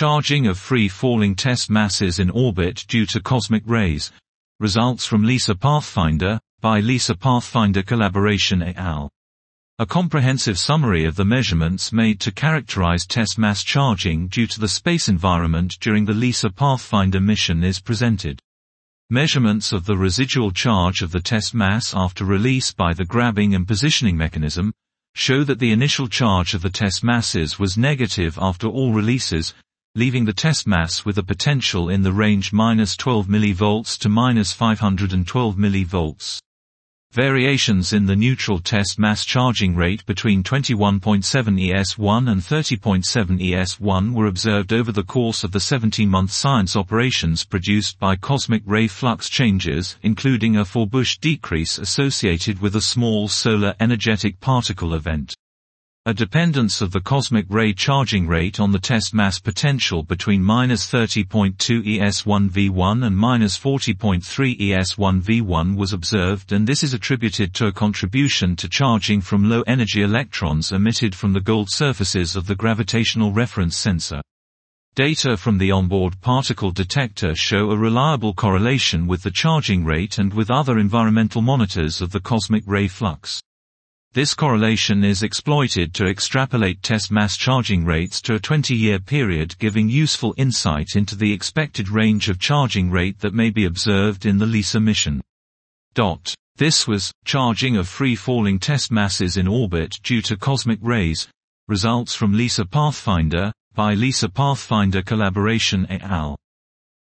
Charging of free-falling test masses in orbit due to cosmic rays. Results from LISA Pathfinder, by LISA Pathfinder Collaboration et al. A comprehensive summary of the measurements made to characterize test mass charging due to the space environment during the LISA Pathfinder mission is presented. Measurements of the residual charge of the test mass after release by the grabbing and positioning mechanism show that the initial charge of the test masses was negative after all releases, leaving the test mass with a potential in the range minus 12 mV to minus 512 mV. Variations in the neutral test mass charging rate between 21.7 ES1 and 30.7 ES1 were observed over the course of the 17-month science operations produced by cosmic ray flux changes including a Forbush decrease associated with a small solar energetic particle event. A dependence of the cosmic ray charging rate on the test mass potential between minus 30.2 ES1V1 and minus 40.3 ES1V1 was observed and this is attributed to a contribution to charging from low-energy electrons emitted from the gold surfaces of the gravitational reference sensor. Data from the onboard particle detector show a reliable correlation with the charging rate and with other environmental monitors of the cosmic ray flux. This correlation is exploited to extrapolate test mass charging rates to a 20-year period giving useful insight into the expected range of charging rate that may be observed in the LISA mission. Dot. This was, charging of free-falling test masses in orbit due to cosmic rays, results from LISA Pathfinder, by LISA Pathfinder Collaboration et al.